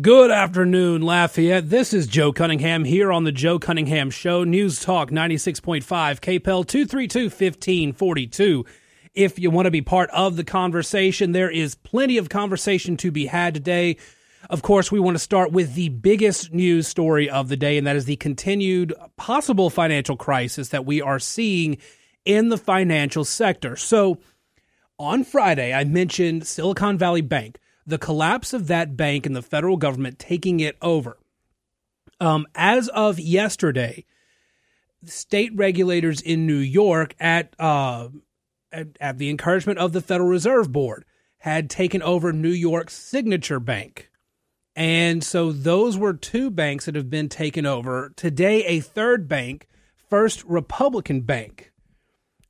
Good afternoon, Lafayette. This is Joe Cunningham here on the Joe Cunningham Show, News Talk 96.5, KPEL 232 1542. If you want to be part of the conversation, there is plenty of conversation to be had today. Of course, we want to start with the biggest news story of the day, and that is the continued possible financial crisis that we are seeing in the financial sector. So, on Friday, I mentioned Silicon Valley Bank the collapse of that bank and the federal government taking it over. Um, as of yesterday, state regulators in New York, at, uh, at, at the encouragement of the Federal Reserve Board, had taken over New York's Signature Bank. And so those were two banks that have been taken over. Today, a third bank, First Republican Bank,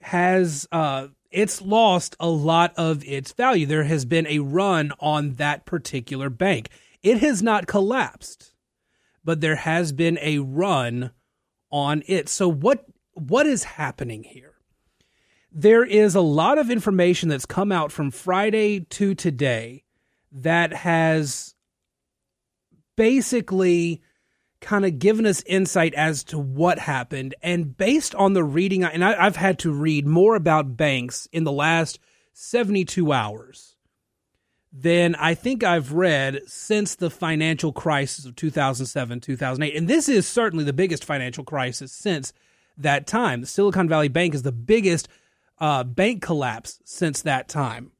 has uh, it's lost a lot of its value. There has been a run on that particular bank. It has not collapsed, but there has been a run on it. So what what is happening here? There is a lot of information that's come out from Friday to today that has basically kind of given us insight as to what happened. And based on the reading, and I, have had to read more about banks in the last 72 hours than I think I've read since the financial crisis of 2007, 2008. And this is certainly the biggest financial crisis since that time. The Silicon Valley Bank is the biggest uh, bank collapse since that time.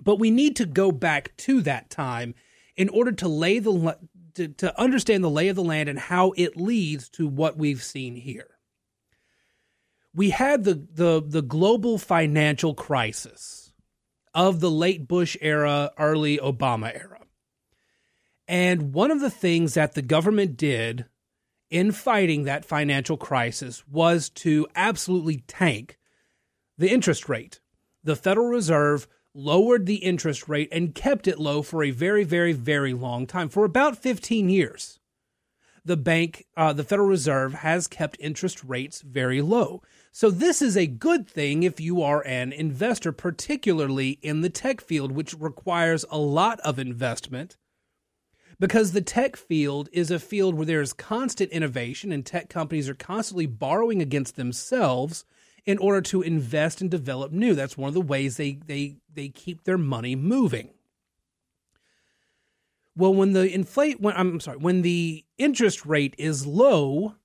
But we need to go back to that time in order to lay the to, to understand the lay of the land and how it leads to what we've seen here. We had the, the, the global financial crisis of the late Bush era, early Obama era. And one of the things that the government did in fighting that financial crisis was to absolutely tank the interest rate. The Federal Reserve lowered the interest rate and kept it low for a very, very, very long time, for about 15 years. The bank, uh, the Federal Reserve, has kept interest rates very low. So, this is a good thing if you are an investor, particularly in the tech field, which requires a lot of investment. Because the tech field is a field where there is constant innovation and tech companies are constantly borrowing against themselves in order to invest and develop new. That's one of the ways they they they keep their money moving. Well, when the inflate when I'm sorry, when the interest rate is low,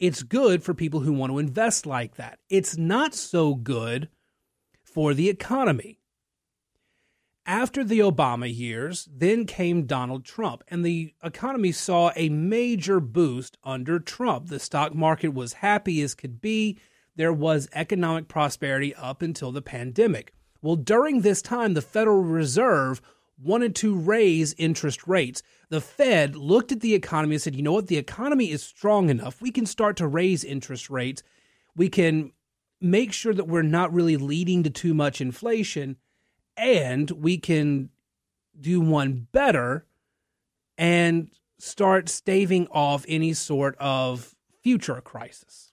it's good for people who want to invest like that. It's not so good for the economy. After the Obama years, then came Donald Trump, and the economy saw a major boost under Trump. The stock market was happy as could be there was economic prosperity up until the pandemic. Well, during this time, the Federal Reserve wanted to raise interest rates. The Fed looked at the economy and said, you know what, the economy is strong enough. We can start to raise interest rates. We can make sure that we're not really leading to too much inflation, and we can do one better and start staving off any sort of future crisis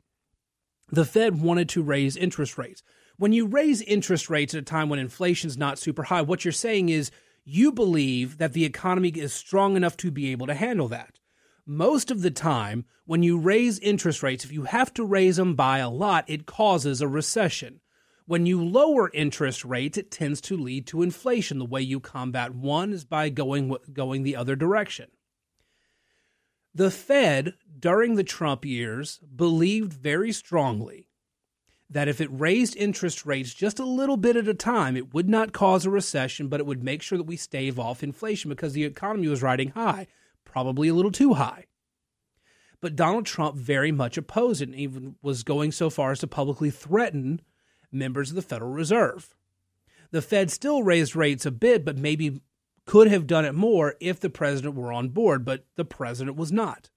the Fed wanted to raise interest rates. When you raise interest rates at a time when inflation's not super high, what you're saying is you believe that the economy is strong enough to be able to handle that. Most of the time, when you raise interest rates, if you have to raise them by a lot, it causes a recession. When you lower interest rates, it tends to lead to inflation. The way you combat one is by going going the other direction. The Fed, during the Trump years, believed very strongly that if it raised interest rates just a little bit at a time, it would not cause a recession, but it would make sure that we stave off inflation because the economy was riding high, probably a little too high. But Donald Trump very much opposed it and even was going so far as to publicly threaten members of the Federal Reserve. The Fed still raised rates a bit, but maybe could have done it more if the president were on board, but the president was not.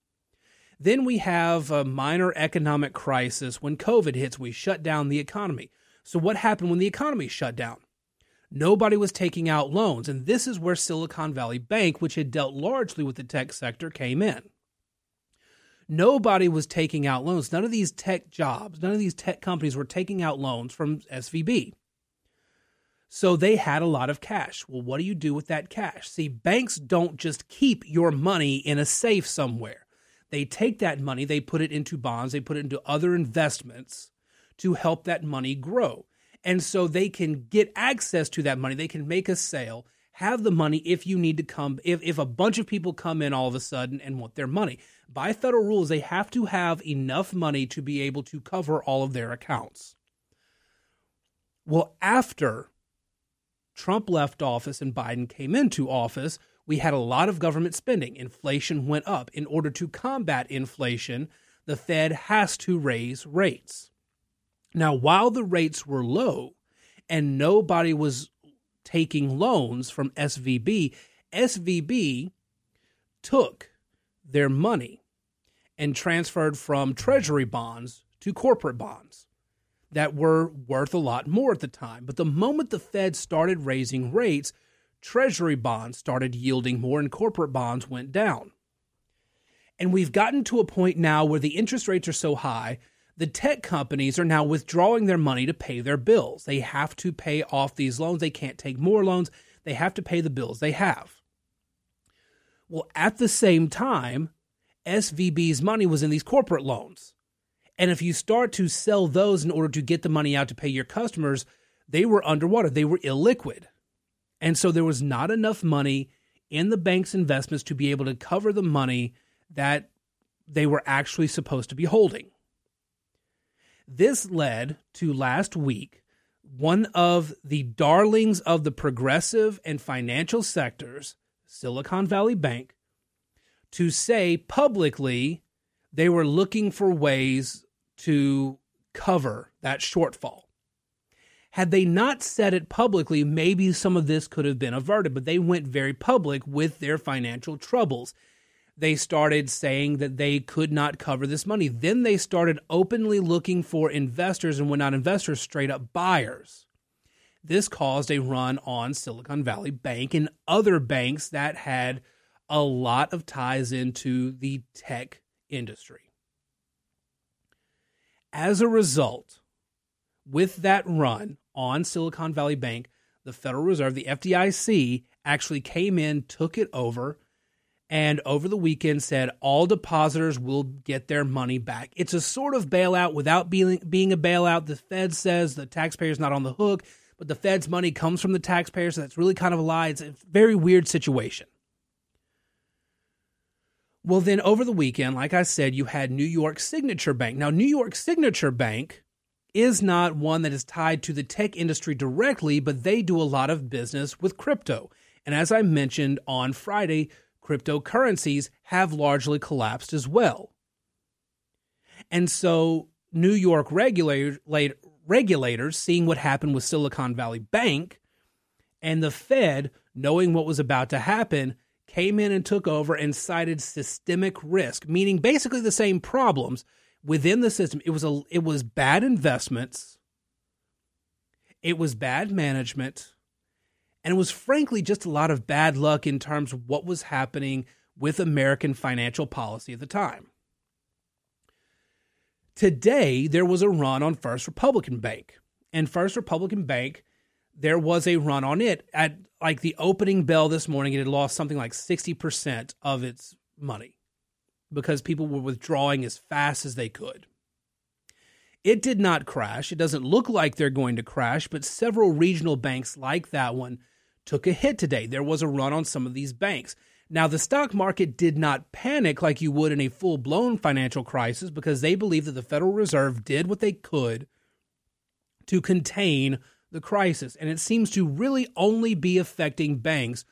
Then we have a minor economic crisis when COVID hits. We shut down the economy. So, what happened when the economy shut down? Nobody was taking out loans. And this is where Silicon Valley Bank, which had dealt largely with the tech sector, came in. Nobody was taking out loans. None of these tech jobs, none of these tech companies were taking out loans from SVB. So they had a lot of cash. Well, what do you do with that cash? See, banks don't just keep your money in a safe somewhere. They take that money, they put it into bonds, they put it into other investments to help that money grow. And so they can get access to that money. They can make a sale, have the money if you need to come, if, if a bunch of people come in all of a sudden and want their money. By federal rules, they have to have enough money to be able to cover all of their accounts. Well, after Trump left office and Biden came into office, we had a lot of government spending. Inflation went up. In order to combat inflation, the Fed has to raise rates. Now, while the rates were low and nobody was taking loans from SVB, SVB took their money and transferred from treasury bonds to corporate bonds that were worth a lot more at the time. But the moment the Fed started raising rates, treasury bonds started yielding more and corporate bonds went down. And we've gotten to a point now where the interest rates are so high, the tech companies are now withdrawing their money to pay their bills. They have to pay off these loans. They can't take more loans. They have to pay the bills they have. Well, at the same time, SVB's money was in these corporate loans. And if you start to sell those in order to get the money out to pay your customers, they were underwater, they were illiquid. And so there was not enough money in the bank's investments to be able to cover the money that they were actually supposed to be holding. This led to last week one of the darlings of the progressive and financial sectors, Silicon Valley Bank, to say publicly they were looking for ways to cover that shortfall. Had they not said it publicly, maybe some of this could have been averted, but they went very public with their financial troubles. They started saying that they could not cover this money. Then they started openly looking for investors, and when not investors, straight up buyers. This caused a run on Silicon Valley Bank and other banks that had a lot of ties into the tech industry. As a result, with that run on Silicon Valley Bank, the Federal Reserve, the FDIC, actually came in, took it over, and over the weekend said all depositors will get their money back. It's a sort of bailout without being, being a bailout. The Fed says the taxpayer's not on the hook, but the Fed's money comes from the taxpayers, so that's really kind of a lie. It's a very weird situation. Well, then over the weekend, like I said, you had New York Signature Bank. Now, New York Signature Bank is not one that is tied to the tech industry directly, but they do a lot of business with crypto. And as I mentioned on Friday, cryptocurrencies have largely collapsed as well. And so, New York regulator, regulators, seeing what happened with Silicon Valley Bank, and the Fed, knowing what was about to happen, came in and took over and cited systemic risk, meaning basically the same problems within the system. It was a it was bad investments, it was bad management, and it was frankly just a lot of bad luck in terms of what was happening with American financial policy at the time. Today, there was a run on First Republican Bank. And First Republican Bank there was a run on it at like the opening bell this morning. It had lost something like 60% of its money because people were withdrawing as fast as they could. It did not crash. It doesn't look like they're going to crash, but several regional banks like that one took a hit today. There was a run on some of these banks. Now, the stock market did not panic like you would in a full blown financial crisis because they believe that the Federal Reserve did what they could to contain the crisis, and it seems to really only be affecting banks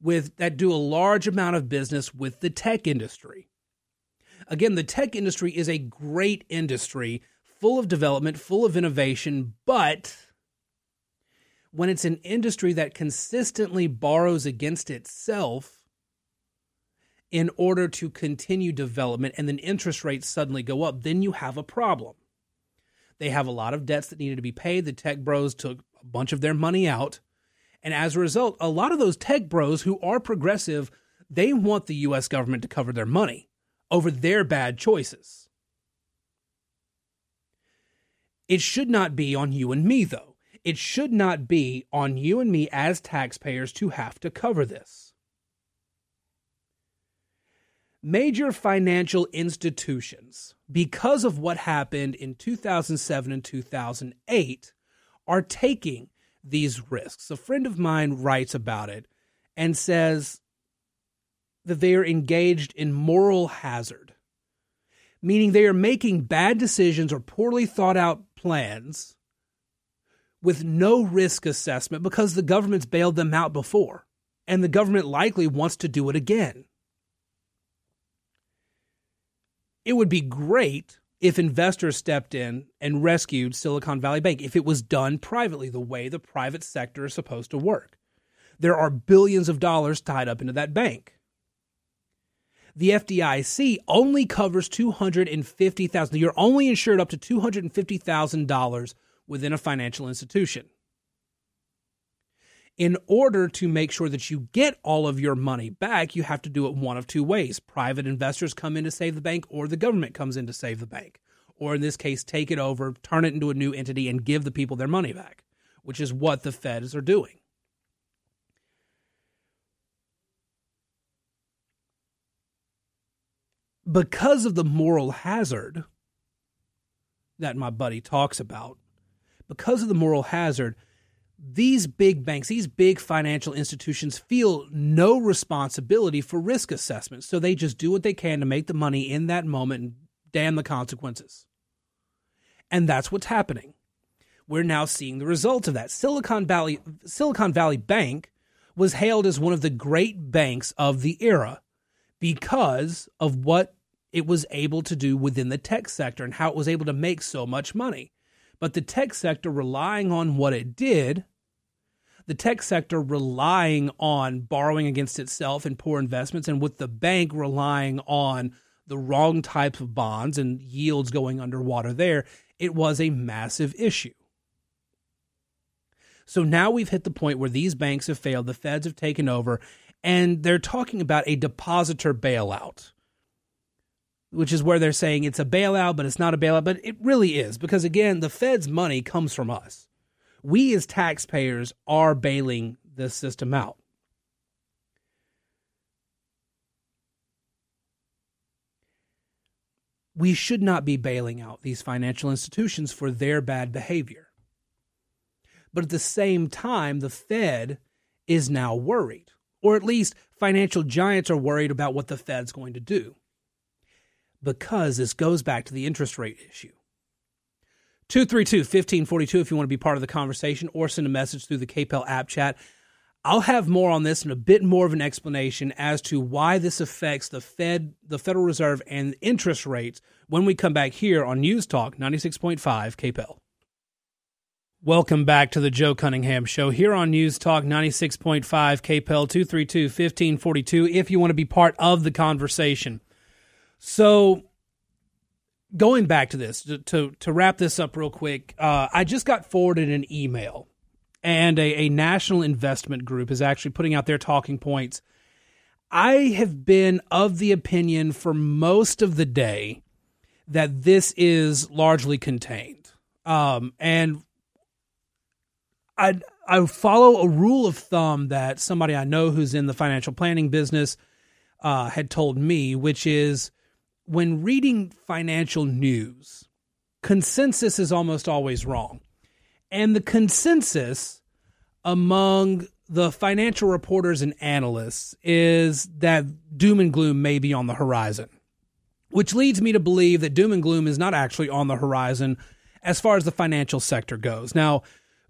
with that do a large amount of business with the tech industry. Again, the tech industry is a great industry, full of development, full of innovation, but when it's an industry that consistently borrows against itself in order to continue development and then interest rates suddenly go up, then you have a problem. They have a lot of debts that needed to be paid. The tech bros took a bunch of their money out. And as a result, a lot of those tech bros who are progressive, they want the US government to cover their money over their bad choices. It should not be on you and me, though. It should not be on you and me as taxpayers to have to cover this. Major financial institutions, because of what happened in 2007 and 2008, are taking these risks. A friend of mine writes about it and says that they are engaged in moral hazard, meaning they are making bad decisions or poorly thought out plans with no risk assessment because the government's bailed them out before, and the government likely wants to do it again. It would be great if investors stepped in and rescued Silicon Valley Bank, if it was done privately, the way the private sector is supposed to work. There are billions of dollars tied up into that bank. The FDIC only covers 250,000. You're only insured up to $250,000 within a financial institution in order to make sure that you get all of your money back, you have to do it one of two ways. Private investors come in to save the bank, or the government comes in to save the bank. Or in this case, take it over, turn it into a new entity, and give the people their money back, which is what the feds are doing. Because of the moral hazard that my buddy talks about, because of the moral hazard, these big banks, these big financial institutions feel no responsibility for risk assessment. So they just do what they can to make the money in that moment and damn the consequences. And that's what's happening. We're now seeing the results of that. Silicon Valley Silicon Valley Bank was hailed as one of the great banks of the era because of what it was able to do within the tech sector and how it was able to make so much money. But the tech sector relying on what it did, the tech sector relying on borrowing against itself and poor investments, and with the bank relying on the wrong types of bonds and yields going underwater there, it was a massive issue. So now we've hit the point where these banks have failed, the feds have taken over, and they're talking about a depositor bailout which is where they're saying it's a bailout, but it's not a bailout. But it really is because, again, the Fed's money comes from us. We as taxpayers are bailing this system out. We should not be bailing out these financial institutions for their bad behavior. But at the same time, the Fed is now worried, or at least financial giants are worried about what the Fed's going to do because this goes back to the interest rate issue. 232 1542 if you want to be part of the conversation or send a message through the KPEL app chat. I'll have more on this and a bit more of an explanation as to why this affects the Fed, the Federal Reserve, and interest rates when we come back here on News Talk 96.5 KPEL. Welcome back to the Joe Cunningham Show here on News Talk 96.5 KPEL 232 1542 if you want to be part of the conversation. So going back to this to to, to wrap this up real quick, uh, I just got forwarded an email, and a, a national investment group is actually putting out their talking points. I have been of the opinion for most of the day that this is largely contained, um, and I I follow a rule of thumb that somebody I know who's in the financial planning business uh, had told me, which is when reading financial news, consensus is almost always wrong. And the consensus among the financial reporters and analysts is that doom and gloom may be on the horizon, which leads me to believe that doom and gloom is not actually on the horizon as far as the financial sector goes. Now,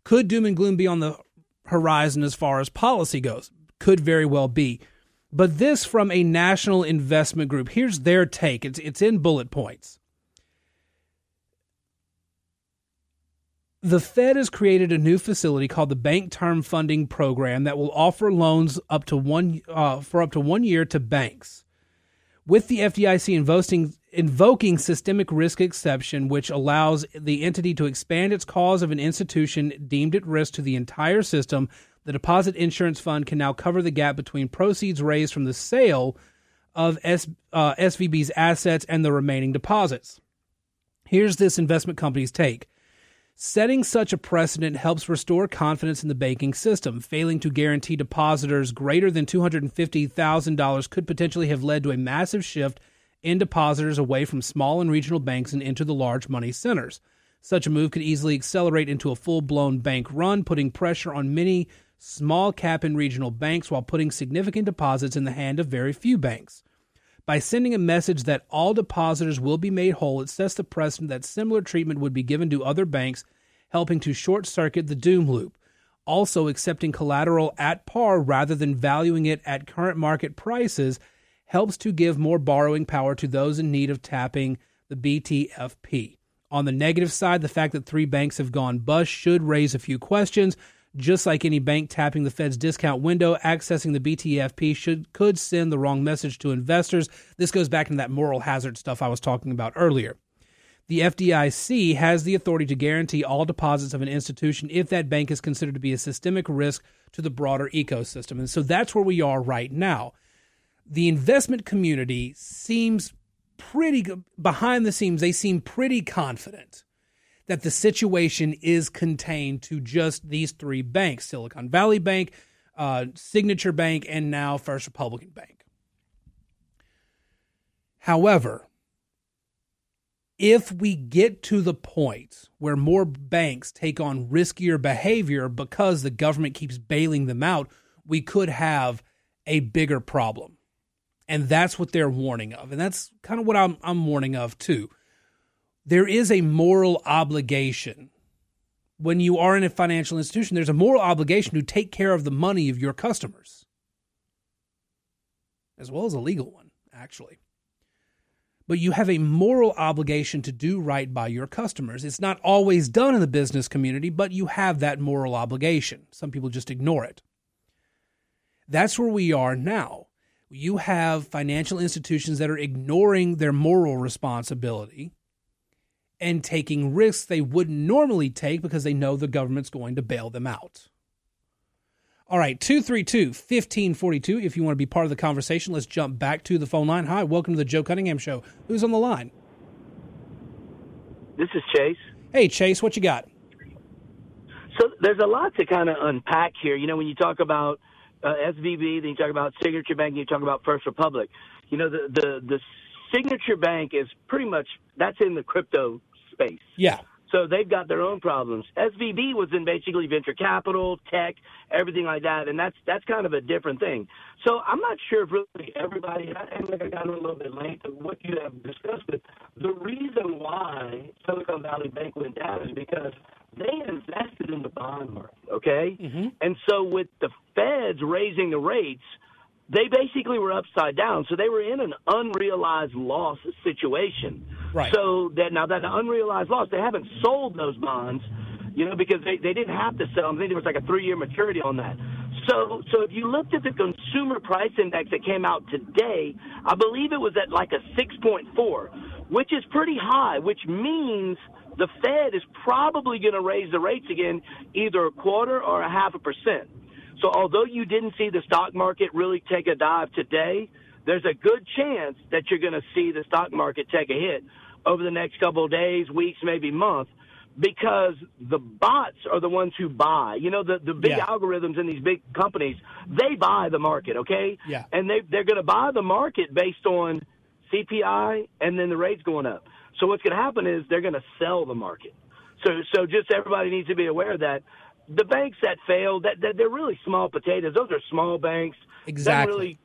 could doom and gloom be on the horizon as far as policy goes? Could very well be. But this from a national investment group. Here's their take. It's it's in bullet points. The Fed has created a new facility called the Bank Term Funding Program that will offer loans up to one uh, for up to one year to banks. With the FDIC invoking, invoking systemic risk exception, which allows the entity to expand its cause of an institution deemed at risk to the entire system, the deposit insurance fund can now cover the gap between proceeds raised from the sale of S, uh, SVB's assets and the remaining deposits. Here's this investment company's take. Setting such a precedent helps restore confidence in the banking system. Failing to guarantee depositors greater than $250,000 could potentially have led to a massive shift in depositors away from small and regional banks and into the large money centers. Such a move could easily accelerate into a full blown bank run, putting pressure on many small cap and regional banks while putting significant deposits in the hand of very few banks. By sending a message that all depositors will be made whole, it sets the precedent that similar treatment would be given to other banks, helping to short circuit the doom loop. Also, accepting collateral at par rather than valuing it at current market prices helps to give more borrowing power to those in need of tapping the BTFP. On the negative side, the fact that three banks have gone bust should raise a few questions. Just like any bank tapping the Fed's discount window, accessing the BTFP should could send the wrong message to investors. This goes back into that moral hazard stuff I was talking about earlier. The FDIC has the authority to guarantee all deposits of an institution if that bank is considered to be a systemic risk to the broader ecosystem. And so that's where we are right now. The investment community seems pretty behind the scenes, they seem pretty confident that the situation is contained to just these three banks Silicon Valley Bank, uh, Signature Bank, and now First Republican Bank. However, if we get to the point where more banks take on riskier behavior because the government keeps bailing them out, we could have a bigger problem. And that's what they're warning of. And that's kind of what I'm, I'm warning of too there is a moral obligation. When you are in a financial institution there's a moral obligation to take care of the money of your customers. As well as a legal one actually. But you have a moral obligation to do right by your customers. It's not always done in the business community but you have that moral obligation. Some people just ignore it. That's where we are now. You have financial institutions that are ignoring their moral responsibility and taking risks they wouldn't normally take because they know the government's going to bail them out. All right, 232 1542. If you want to be part of the conversation, let's jump back to the phone line. Hi, welcome to the Joe Cunningham Show. Who's on the line? This is Chase. Hey, Chase, what you got? So there's a lot to kind of unpack here. You know, when you talk about uh, SVB, then you talk about Signature Bank, and you talk about First Republic. You know, the the the Signature Bank is pretty much that's in the crypto space. Yeah. So they've got their own problems. SVB was in basically venture capital, tech, everything like that, and that's that's kind of a different thing. So I'm not sure if really everybody. I think I got a little bit late to what you have discussed, but the reason why Silicon Valley Bank went down is because they invested in the bond market. Okay, mm-hmm. and so with the Feds raising the rates they basically were upside down. So they were in an unrealized loss situation. Right. So that now that unrealized loss, they haven't sold those bonds, you know, because they, they didn't have to sell them. I think there was like a three year maturity on that. So so if you looked at the consumer price index that came out today, I believe it was at like a six point four, which is pretty high, which means the Fed is probably going to raise the rates again, either a quarter or a half a percent. So although you didn't see the stock market really take a dive today, there's a good chance that you're going to see the stock market take a hit over the next couple of days, weeks, maybe month, because the bots are the ones who buy. You know, the, the big yeah. algorithms in these big companies, they buy the market, okay? Yeah. And they, they're going to buy the market based on CPI and then the rates going up. So what's going to happen is they're going to sell the market. So, so just everybody needs to be aware of that the banks that failed, that, that they're really small potatoes. Those are small banks. Exactly. Don't really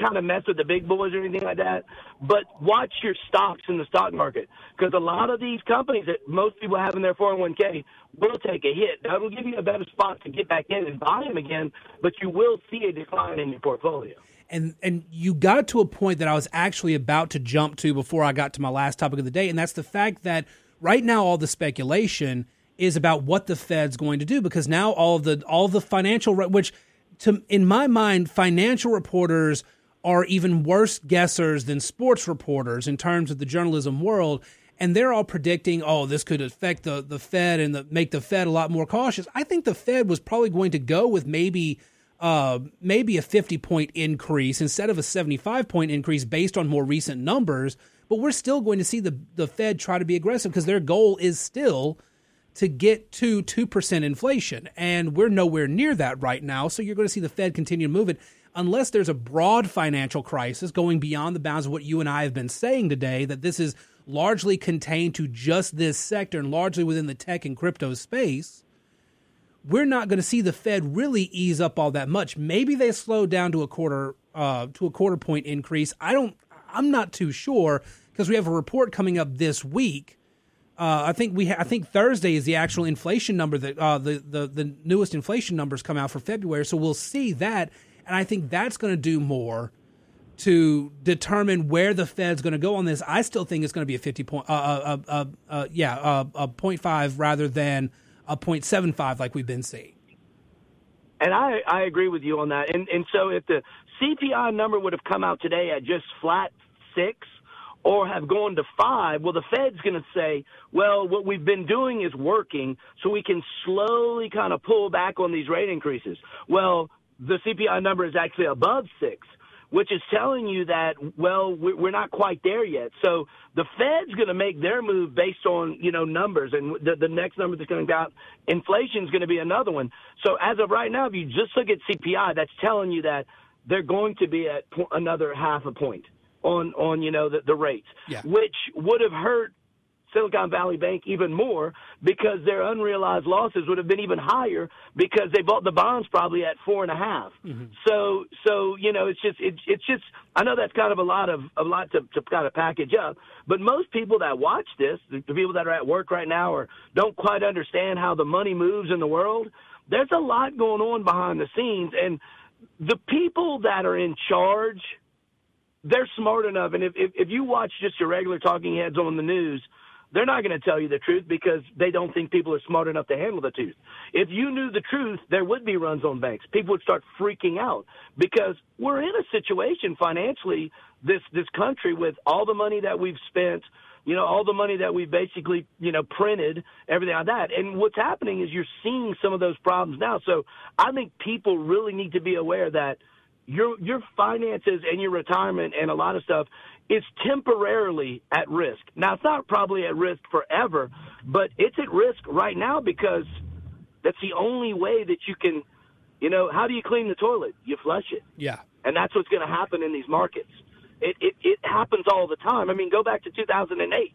kind of mess with the big boys or anything like that. But watch your stocks in the stock market because a lot of these companies that most people have in their 401k will take a hit. That will give you a better spot to get back in and buy them again, but you will see a decline in your portfolio. And and you got to a point that I was actually about to jump to before I got to my last topic of the day, and that's the fact that right now all the speculation – is about what the Fed's going to do because now all of the all of the financial which to in my mind financial reporters are even worse guessers than sports reporters in terms of the journalism world and they're all predicting oh this could affect the the Fed and the, make the Fed a lot more cautious. I think the Fed was probably going to go with maybe uh, maybe a 50 point increase instead of a 75 point increase based on more recent numbers, but we're still going to see the the Fed try to be aggressive because their goal is still to get to 2% inflation. And we're nowhere near that right now. So you're going to see the Fed continue to move it unless there's a broad financial crisis going beyond the bounds of what you and I have been saying today, that this is largely contained to just this sector and largely within the tech and crypto space. We're not going to see the Fed really ease up all that much. Maybe they slow down to a quarter uh, to a quarter point increase. I don't. I'm not too sure because we have a report coming up this week uh, I think we ha- I think Thursday is the actual inflation number that uh, the, the the newest inflation numbers come out for February. So we'll see that, and I think that's going to do more to determine where the Fed's going to go on this. I still think it's going to be a fifty point, uh, uh, uh, uh, uh yeah, uh, a point five rather than a point seven five like we've been seeing. And I I agree with you on that. And and so if the CPI number would have come out today at just flat six or have gone to five, well, the Fed's going to say, well, what we've been doing is working, so we can slowly kind of pull back on these rate increases. Well, the CPI number is actually above six, which is telling you that, well, we're not quite there yet. So the Fed's going to make their move based on, you know, numbers, and the, the next number that's going to come out, inflation is going to be another one. So as of right now, if you just look at CPI, that's telling you that they're going to be at another half a point on on you know the, the rates, yeah. which would have hurt Silicon Valley Bank even more because their unrealized losses would have been even higher because they bought the bonds probably at four and a half. Mm-hmm. So so you know it's just it, it's just I know that's kind of a lot of a lot to, to kind of package up, but most people that watch this, the people that are at work right now or don't quite understand how the money moves in the world, there's a lot going on behind the scenes and the people that are in charge they're smart enough. And if, if, if you watch just your regular talking heads on the news, they're not going to tell you the truth because they don't think people are smart enough to handle the truth. If you knew the truth, there would be runs on banks. People would start freaking out because we're in a situation financially, this, this country with all the money that we've spent, you know, all the money that we basically, you know, printed, everything like that. And what's happening is you're seeing some of those problems now. So I think people really need to be aware that – your your finances and your retirement and a lot of stuff is temporarily at risk. Now it's not probably at risk forever, but it's at risk right now because that's the only way that you can you know, how do you clean the toilet? You flush it. Yeah. And that's what's going to happen in these markets. It, it it happens all the time. I mean, go back to 2008.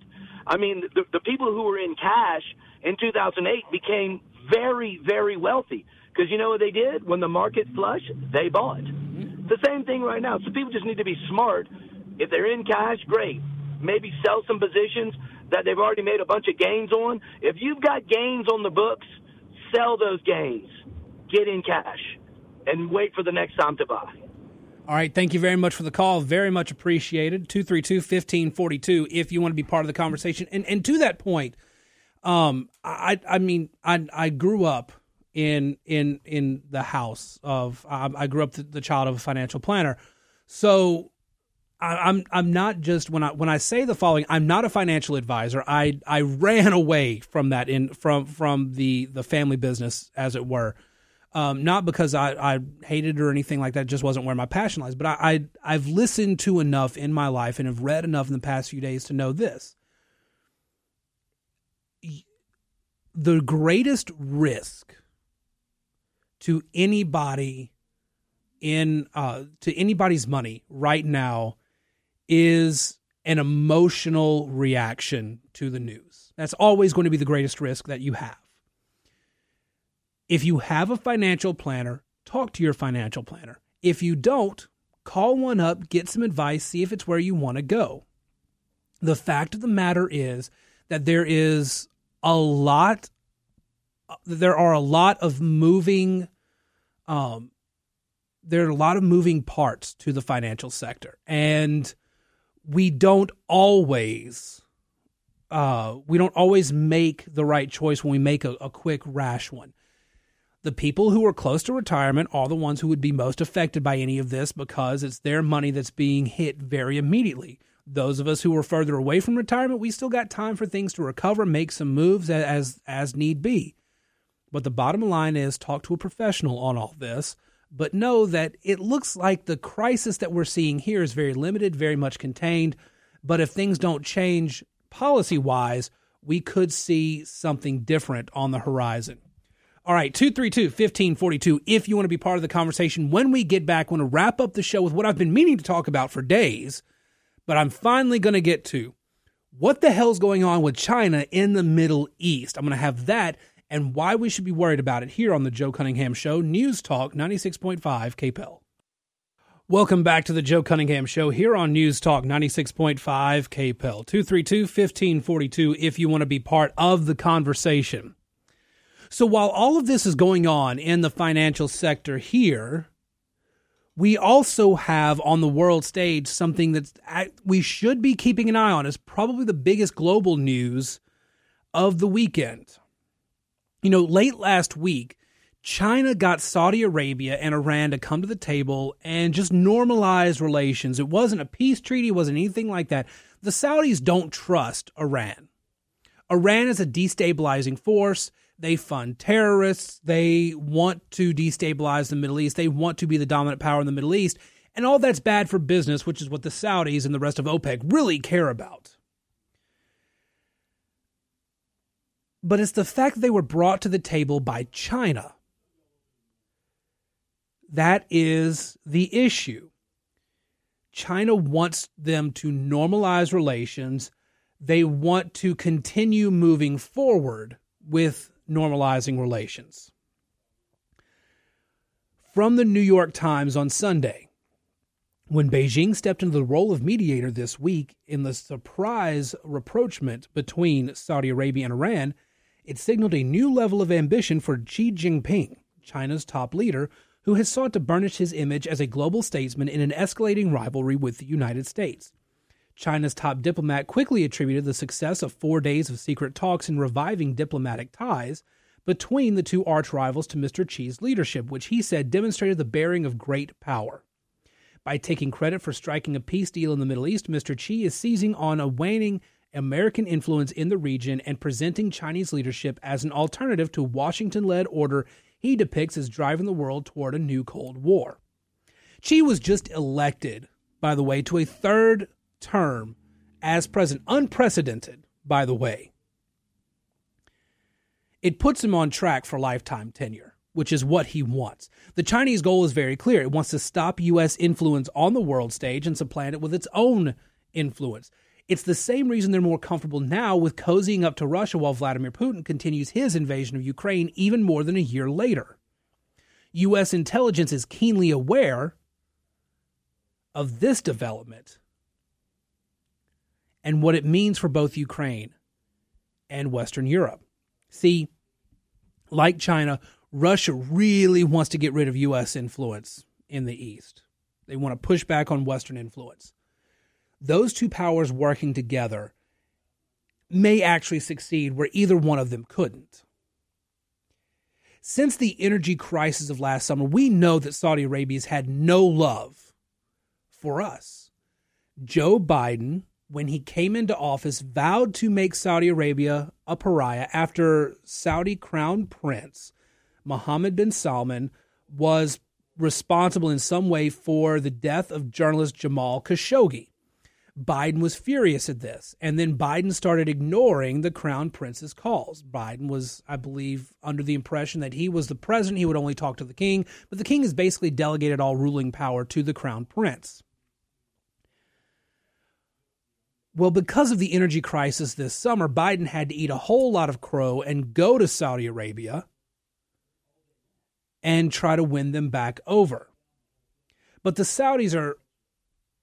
I mean, the, the people who were in cash in 2008 became very, very wealthy because you know what they did when the market flushed? They bought. The same thing right now. So people just need to be smart. If they're in cash, great. Maybe sell some positions that they've already made a bunch of gains on. If you've got gains on the books, sell those gains. Get in cash and wait for the next time to buy. All right. Thank you very much for the call. Very much appreciated. 232 1542 if you want to be part of the conversation. And, and to that point, um, I, I mean, I, I grew up in in in the house of um, I grew up the, child of a financial planner, so I, I'm I'm not just when I when I say the following I'm not a financial advisor. I I ran away from that in from from the the family business as it were, um, not because I I hated it or anything like that. It just wasn't where my passion lies. But I, I I've listened to enough in my life and have read enough in the past few days to know this. The greatest risk to anybody in uh, to anybody's money right now is an emotional reaction to the news. That's always going to be the greatest risk that you have. If you have a financial planner, talk to your financial planner. If you don't, call one up, get some advice, see if it's where you want to go. The fact of the matter is that there is a lot there are a lot of moving um there are a lot of moving parts to the financial sector. And we don't always uh we don't always make the right choice when we make a, a quick rash one. The people who are close to retirement are the ones who would be most affected by any of this because it's their money that's being hit very immediately. Those of us who are further away from retirement we still got time for things to recover make some moves as as need be but the bottom line is talk to a professional on all this. But know that it looks like the crisis that we're seeing here is very limited, very much contained. But if things don't change policy wise, we could see something different on the horizon. All right, 232 1542. If you want to be part of the conversation, when we get back, I want to wrap up the show with what I've been meaning to talk about for days, but I'm finally going to get to what the hell's going on with China in the Middle East. I'm going to have that and why we should be worried about it here on the Joe Cunningham Show, News Talk 96.5 KPEL. Welcome back to the Joe Cunningham Show here on News Talk 96.5 KPEL 232 1542 if you want to be part of the conversation. So while all of this is going on in the financial sector here, we also have on the world stage something that we should be keeping an eye on is probably the biggest global news of the weekend. You know, late last week, China got Saudi Arabia and Iran to come to the table and just normalize relations. It wasn't a peace treaty, it wasn't anything like that. The Saudis don't trust Iran. Iran is a destabilizing force. They fund terrorists. They want to destabilize the Middle East. They want to be the dominant power in the Middle East. And all that's bad for business, which is what the Saudis and the rest of OPEC really care about. But it's the fact that they were brought to the table by China. That is the issue. China wants them to normalize relations. They want to continue moving forward with normalizing relations. From the New York Times on Sunday, when Beijing stepped into the role of mediator this week in the surprise rapprochement between Saudi Arabia and Iran, it signaled a new level of ambition for Xi Jinping, China's top leader, who has sought to burnish his image as a global statesman in an escalating rivalry with the United States. China's top diplomat quickly attributed the success of four days of secret talks in reviving diplomatic ties between the two arch rivals to Mr. Xi's leadership, which he said demonstrated the bearing of great power. By taking credit for striking a peace deal in the Middle East, Mr. Xi is seizing on a waning American influence in the region and presenting Chinese leadership as an alternative to Washington led order he depicts as driving the world toward a new Cold War. Xi was just elected, by the way, to a third term as president, unprecedented, by the way. It puts him on track for lifetime tenure, which is what he wants. The Chinese goal is very clear it wants to stop U.S. influence on the world stage and supplant it with its own influence. It's the same reason they're more comfortable now with cozying up to Russia while Vladimir Putin continues his invasion of Ukraine even more than a year later. U.S. intelligence is keenly aware of this development and what it means for both Ukraine and Western Europe. See, like China, Russia really wants to get rid of U.S. influence in the East. They want to push back on Western influence. Those two powers working together may actually succeed where either one of them couldn't. Since the energy crisis of last summer, we know that Saudi Arabia's had no love for us. Joe Biden when he came into office, vowed to make Saudi Arabia a pariah after Saudi crown prince Mohammed bin Salman was responsible in some way for the death of journalist Jamal Khashoggi. Biden was furious at this, and then Biden started ignoring the crown prince's calls. Biden was, I believe, under the impression that he was the president, he would only talk to the king, but the king has basically delegated all ruling power to the crown prince. Well, because of the energy crisis this summer, Biden had to eat a whole lot of crow and go to Saudi Arabia and try to win them back over. But the Saudis are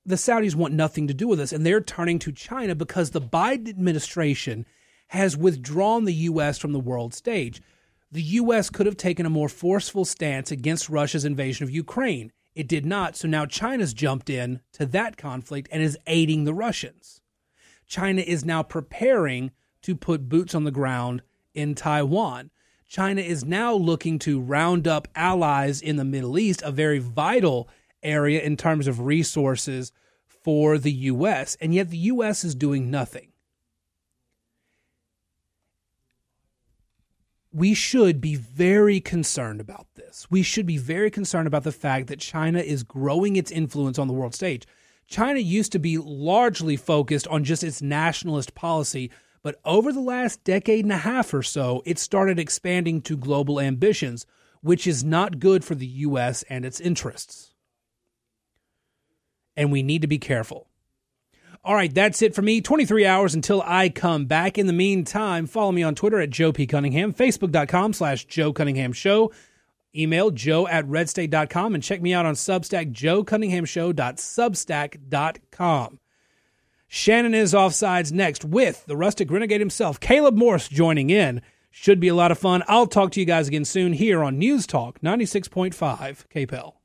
the Saudis want nothing to do with this and they're turning to China because the Biden administration has withdrawn the US from the world stage. The US could have taken a more forceful stance against Russia's invasion of Ukraine. It did not, so now China's jumped in to that conflict and is aiding the Russians. China is now preparing to put boots on the ground in Taiwan. China is now looking to round up allies in the Middle East, a very vital area in terms of resources for the U.S., and yet the U.S. is doing nothing. We should be very concerned about this. We should be very concerned about the fact that China is growing its influence on the world stage. China used to be largely focused on just its nationalist policy, But over the last decade and a half or so, it started expanding to global ambitions, which is not good for the U.S. and its interests. And we need to be careful. All right, that's it for me. 23 hours until I come back. In the meantime, follow me on Twitter at Joe P. Cunningham, Facebook.com slash Joe Cunningham Show, email joe at redstate.com, and check me out on Substack, joecunninghamshow.substack.com. Shannon is offsides next with the rustic renegade himself, Caleb Morse, joining in. Should be a lot of fun. I'll talk to you guys again soon here on News Talk 96.5 KPEL.